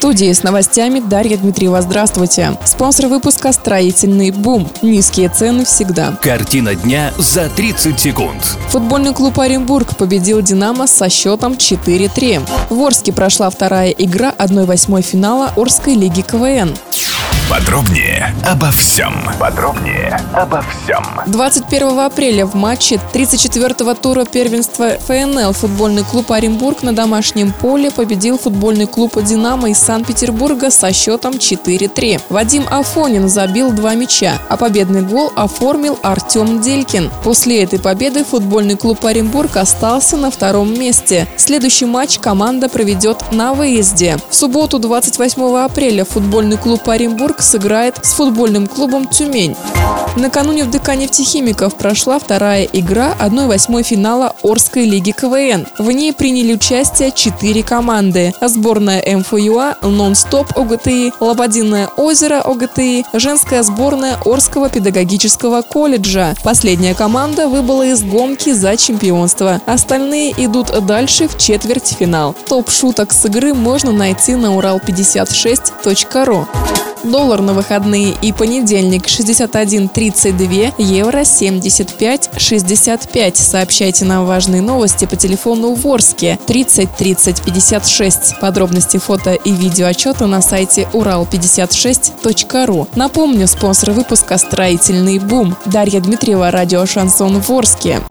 Студии с новостями Дарья Дмитриева. Здравствуйте. Спонсор выпуска «Строительный бум». Низкие цены всегда. Картина дня за 30 секунд. Футбольный клуб Оренбург победил «Динамо» со счетом 4-3. В Орске прошла вторая игра 1-8 финала Орской лиги КВН. Подробнее обо всем. Подробнее обо всем. 21 апреля в матче 34-го тура первенства ФНЛ футбольный клуб Оренбург на домашнем поле победил футбольный клуб «Динамо» из Санкт-Петербурга со счетом 4-3. Вадим Афонин забил два мяча, а победный гол оформил Артем Делькин. После этой победы футбольный клуб Оренбург остался на втором месте. Следующий матч команда проведет на выезде. В субботу 28 апреля футбольный клуб Оренбург сыграет с футбольным клубом «Тюмень». Накануне в ДК нефтехимиков прошла вторая игра 1-8 финала Орской лиги КВН. В ней приняли участие четыре команды. Сборная МФЮА, Нон-Стоп ОГТИ, Лободинное озеро ОГТИ, женская сборная Орского педагогического колледжа. Последняя команда выбыла из гонки за чемпионство. Остальные идут дальше в четвертьфинал. Топ шуток с игры можно найти на урал56.ру. Доллар на выходные и понедельник 61.32, евро 75.65. Сообщайте нам важные новости по телефону в Орске 30 30 56. Подробности фото и видео отчета на сайте урал56.ру. Напомню, спонсор выпуска «Строительный бум». Дарья Дмитриева, радио «Шансон» в Орске.